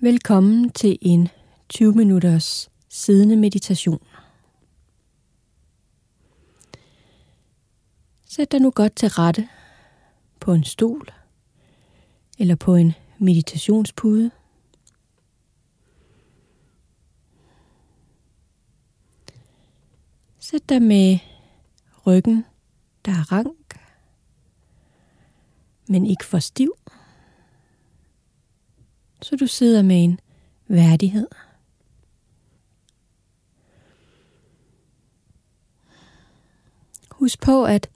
Velkommen til en 20 minutters siddende meditation. Sæt dig nu godt til rette på en stol eller på en meditationspude. Sæt dig med ryggen, der er rank, men ikke for stiv så du sidder med en værdighed. Husk på, at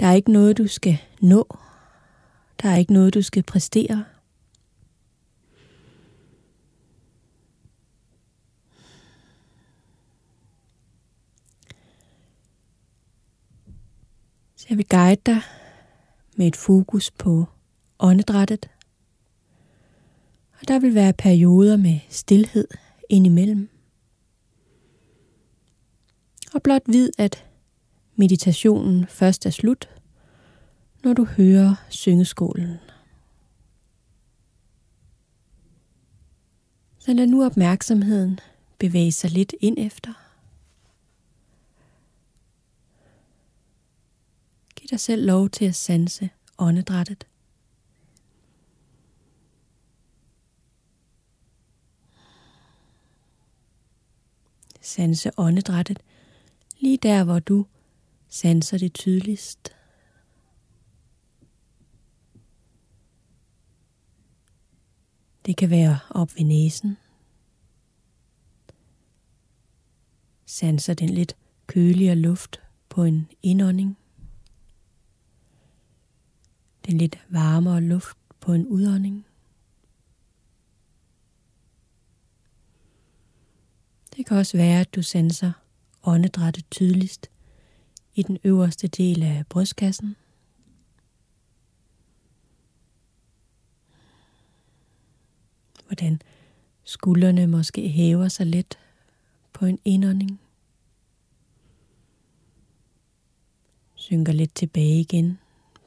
der er ikke noget, du skal nå. Der er ikke noget, du skal præstere. Så jeg vil guide dig med et fokus på åndedrættet. Og der vil være perioder med stillhed indimellem. Og blot vid, at meditationen først er slut, når du hører syngeskålen. Så lad nu opmærksomheden bevæge sig lidt ind efter. Giv dig selv lov til at sanse åndedrættet. Sanse åndedrættet lige der, hvor du sanser det tydeligst. Det kan være op ved næsen. Sanser den lidt køligere luft på en indånding. Den lidt varmere luft på en udånding. Det kan også være, at du sanser åndedrættet tydeligst i den øverste del af brystkassen. Hvordan skuldrene måske hæver sig let på en indånding. Synker lidt tilbage igen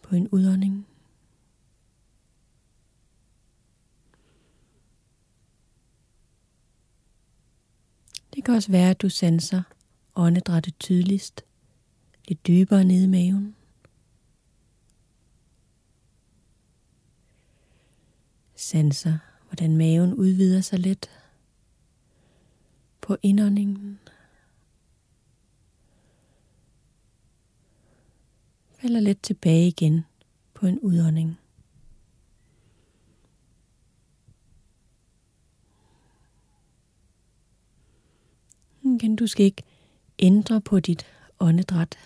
på en udånding. Det kan også være, at du sanser åndedrættet tydeligst, lidt dybere nede i maven. Sanser, hvordan maven udvider sig lidt på indåndingen. Falder lidt tilbage igen på en udånding. Tanken. du skal ikke ændre på dit åndedræt.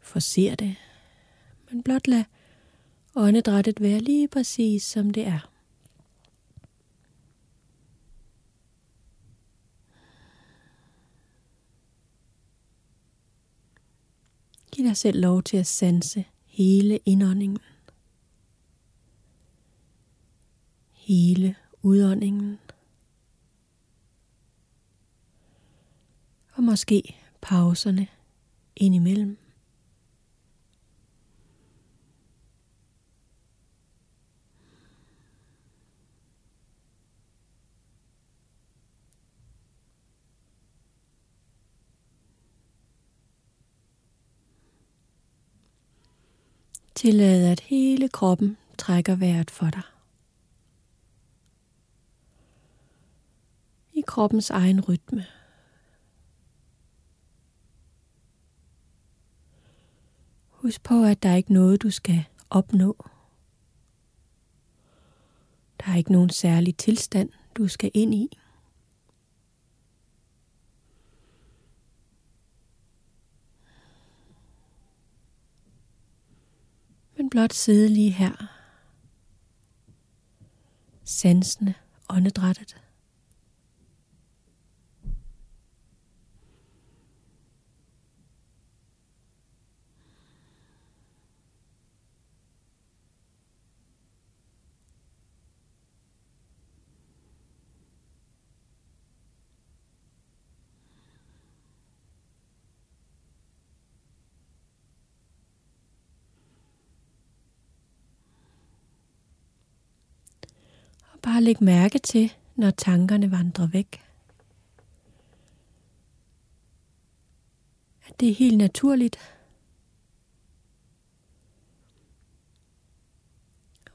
Forser det, men blot lad åndedrættet være lige præcis som det er. Giv dig selv lov til at sanse hele indåndingen. Hele udåndingen. Og måske pauserne indimellem. Tillad, at hele kroppen trækker vejret for dig. I kroppens egen rytme. Husk på, at der er ikke noget, du skal opnå. Der er ikke nogen særlig tilstand, du skal ind i. Men blot sidde lige her. Sansende åndedrættet. At lægge mærke til, når tankerne vandrer væk. At det er helt naturligt.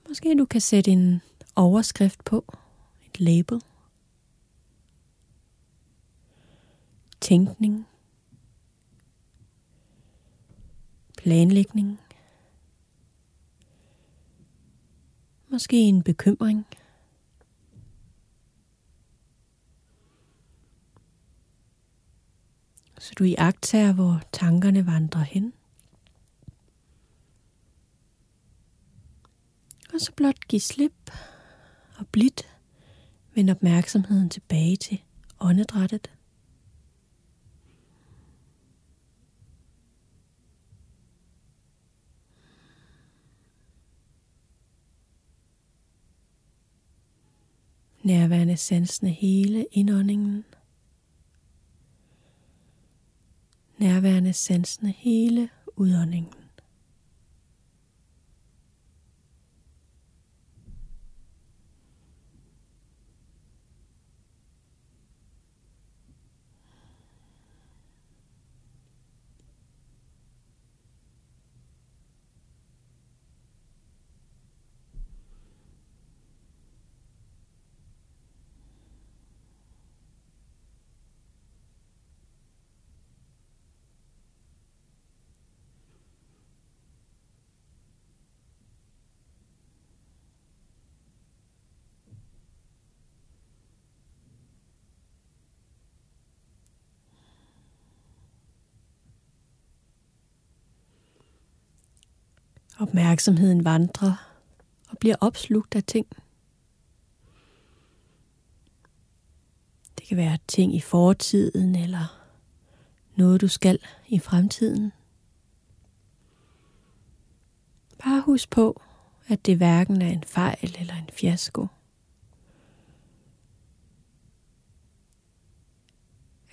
Måske du kan sætte en overskrift på, et label. Tænkning. Planlægning. Måske en bekymring. Så du iagtager, hvor tankerne vandrer hen. Og så blot giv slip og blidt vend opmærksomheden tilbage til åndedrættet. Nærværende sansende hele indåndingen. Nærværende sansende hele udåndingen. Opmærksomheden vandrer og bliver opslugt af ting. Det kan være ting i fortiden eller noget du skal i fremtiden. Bare husk på, at det hverken er en fejl eller en fiasko.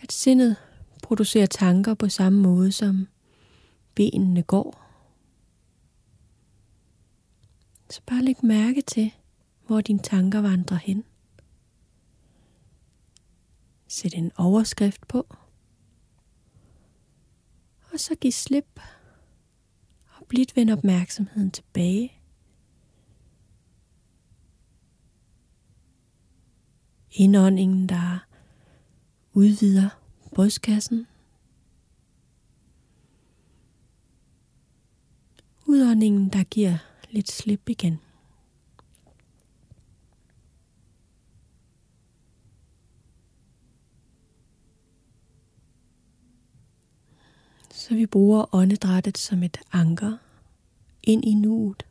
At sindet producerer tanker på samme måde som benene går. Så bare læg mærke til, hvor dine tanker vandrer hen. Sæt en overskrift på. Og så giv slip. Og blidt vend opmærksomheden tilbage. Indåndingen, der udvider brystkassen. Udåndingen, der giver lidt slip igen. Så vi bruger åndedrættet som et anker ind i nuet.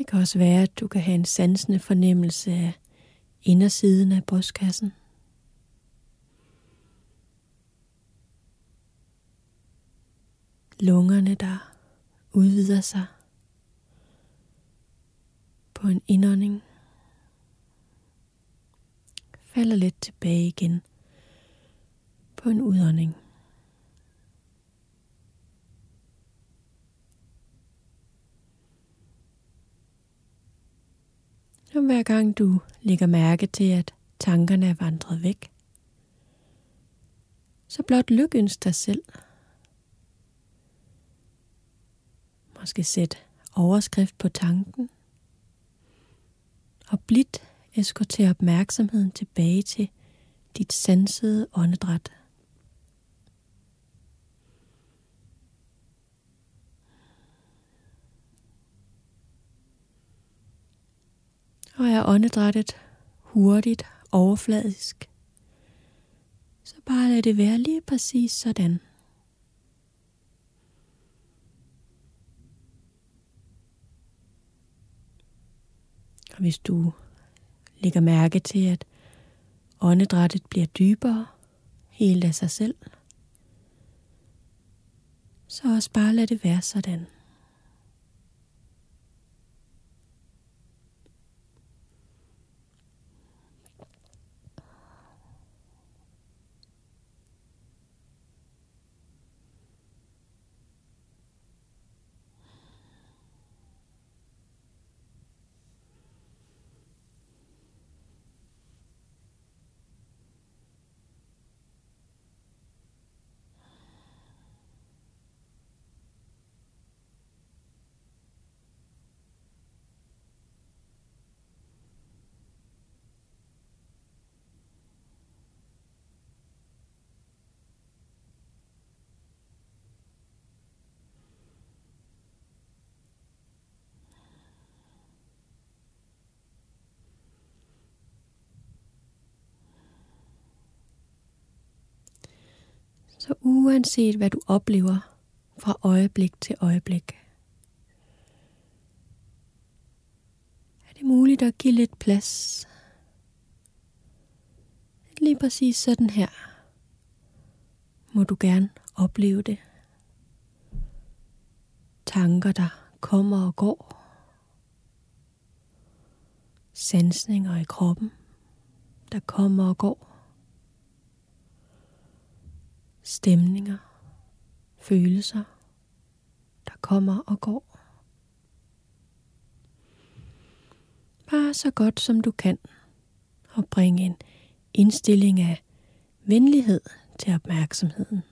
Det kan også være, at du kan have en sansende fornemmelse af indersiden af brystkassen. Lungerne, der udvider sig på en indånding, falder lidt tilbage igen på en udånding. Og hver gang du lægger mærke til, at tankerne er vandret væk, så blot lykønsk dig selv. Måske sæt overskrift på tanken, og blidt eskorter opmærksomheden tilbage til dit sansede åndedræt. Og er åndedrættet hurtigt, overfladisk, så bare lad det være lige præcis sådan. Og hvis du lægger mærke til, at åndedrættet bliver dybere, helt af sig selv, Så også bare lad det være sådan. Så uanset hvad du oplever fra øjeblik til øjeblik, er det muligt at give lidt plads. Lige præcis sådan her må du gerne opleve det. Tanker, der kommer og går. Sansninger i kroppen, der kommer og går stemninger, følelser, der kommer og går. Bare så godt som du kan, og bring en indstilling af venlighed til opmærksomheden.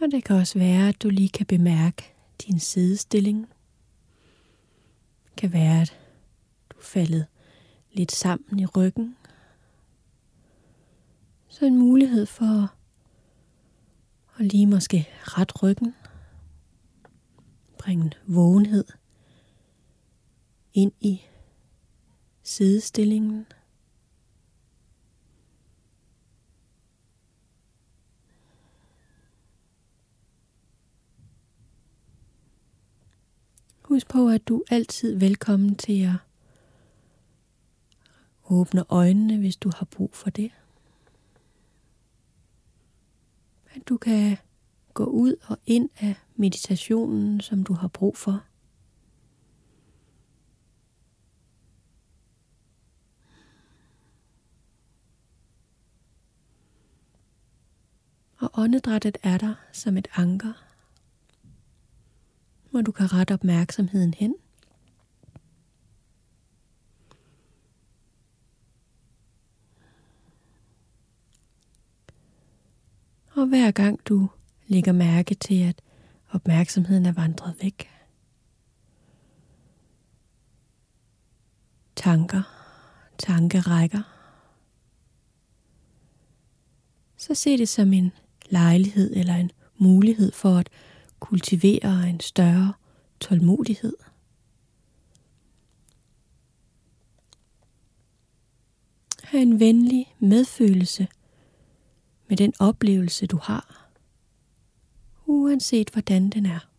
Og det kan også være, at du lige kan bemærke din sidestilling. Det kan være, at du er faldet lidt sammen i ryggen. Så en mulighed for at lige måske ret ryggen. Bringe en vågenhed ind i sidestillingen. Husk på, at du er altid velkommen til at åbne øjnene, hvis du har brug for det. At du kan gå ud og ind af meditationen, som du har brug for. Og åndedrættet er der som et anker hvor du kan rette opmærksomheden hen. Og hver gang du lægger mærke til, at opmærksomheden er vandret væk, tanker, tankerækker, så se det som en lejlighed eller en mulighed for at kultivere en større tålmodighed. Ha' en venlig medfølelse med den oplevelse, du har, uanset hvordan den er.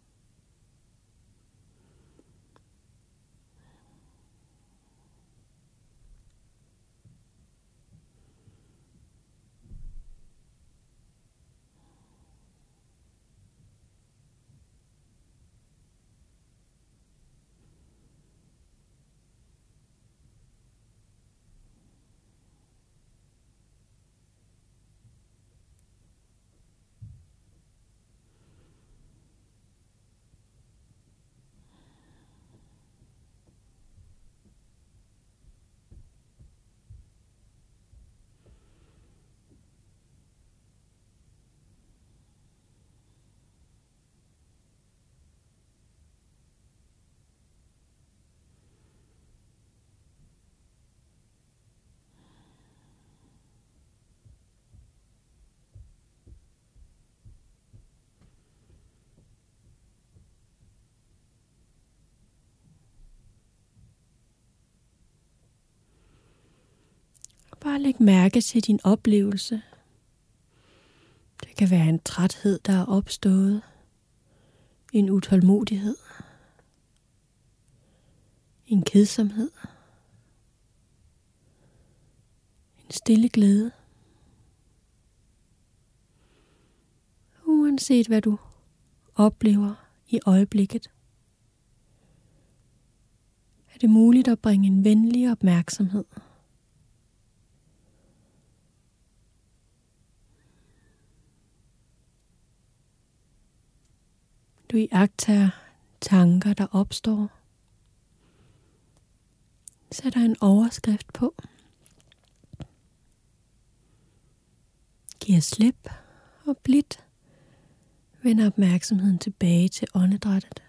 Bare læg mærke til din oplevelse. Det kan være en træthed, der er opstået. En utålmodighed. En kedsomhed. En stille glæde. Uanset hvad du oplever i øjeblikket, er det muligt at bringe en venlig opmærksomhed Du iagtager tanker, der opstår. Sætter en overskrift på. Giver slip og blidt vender opmærksomheden tilbage til åndedrættet.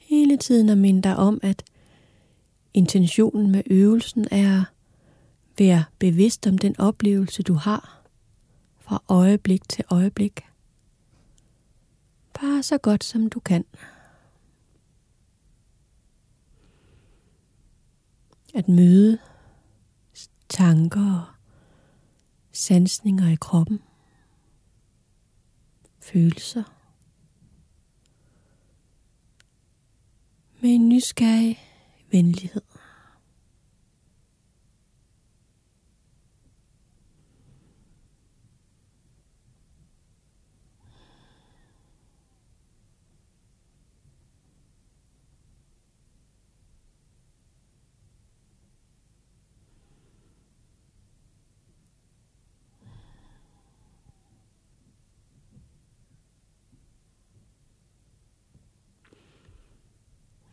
Hele tiden at minde dig om, at intentionen med øvelsen er Vær bevidst om den oplevelse, du har fra øjeblik til øjeblik. Bare så godt som du kan. At møde tanker og sansninger i kroppen. Følelser. Med en nysgerrig venlighed.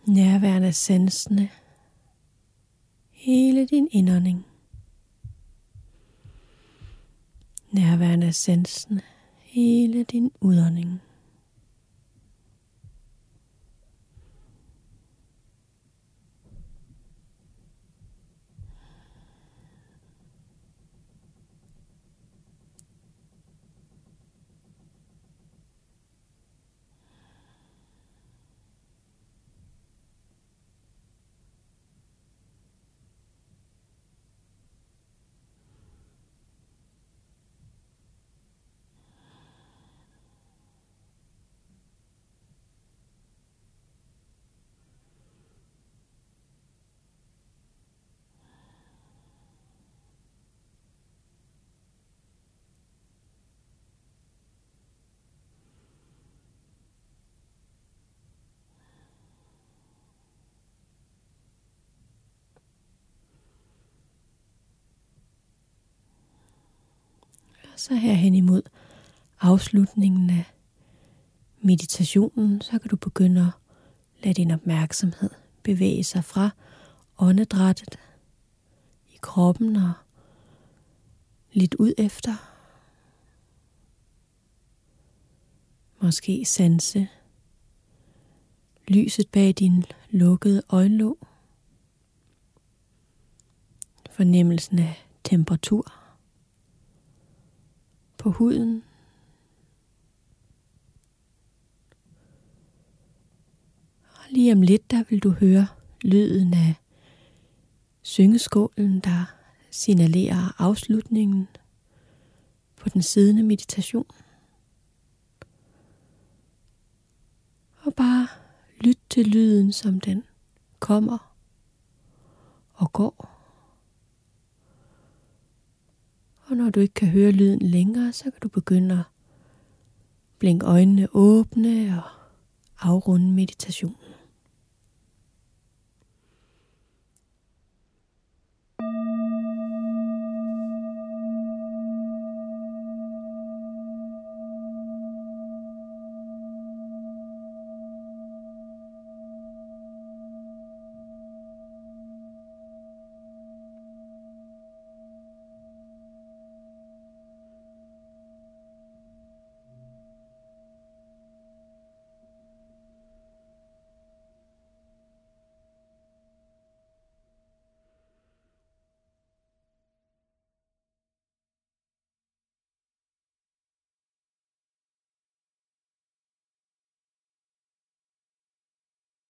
Nærværende sansende. Hele din indånding. Nærværende sansende. Hele din udånding. Så her hen imod afslutningen af meditationen, så kan du begynde at lade din opmærksomhed bevæge sig fra åndedrættet i kroppen og lidt ud efter. Måske sanse lyset bag din lukkede øjenlåg. Fornemmelsen af temperatur på huden. Og lige om lidt, der vil du høre lyden af syngeskålen, der signalerer afslutningen på den siddende meditation. Og bare lyt til lyden, som den kommer og går. Og når du ikke kan høre lyden længere, så kan du begynde at blinke øjnene åbne og afrunde meditationen.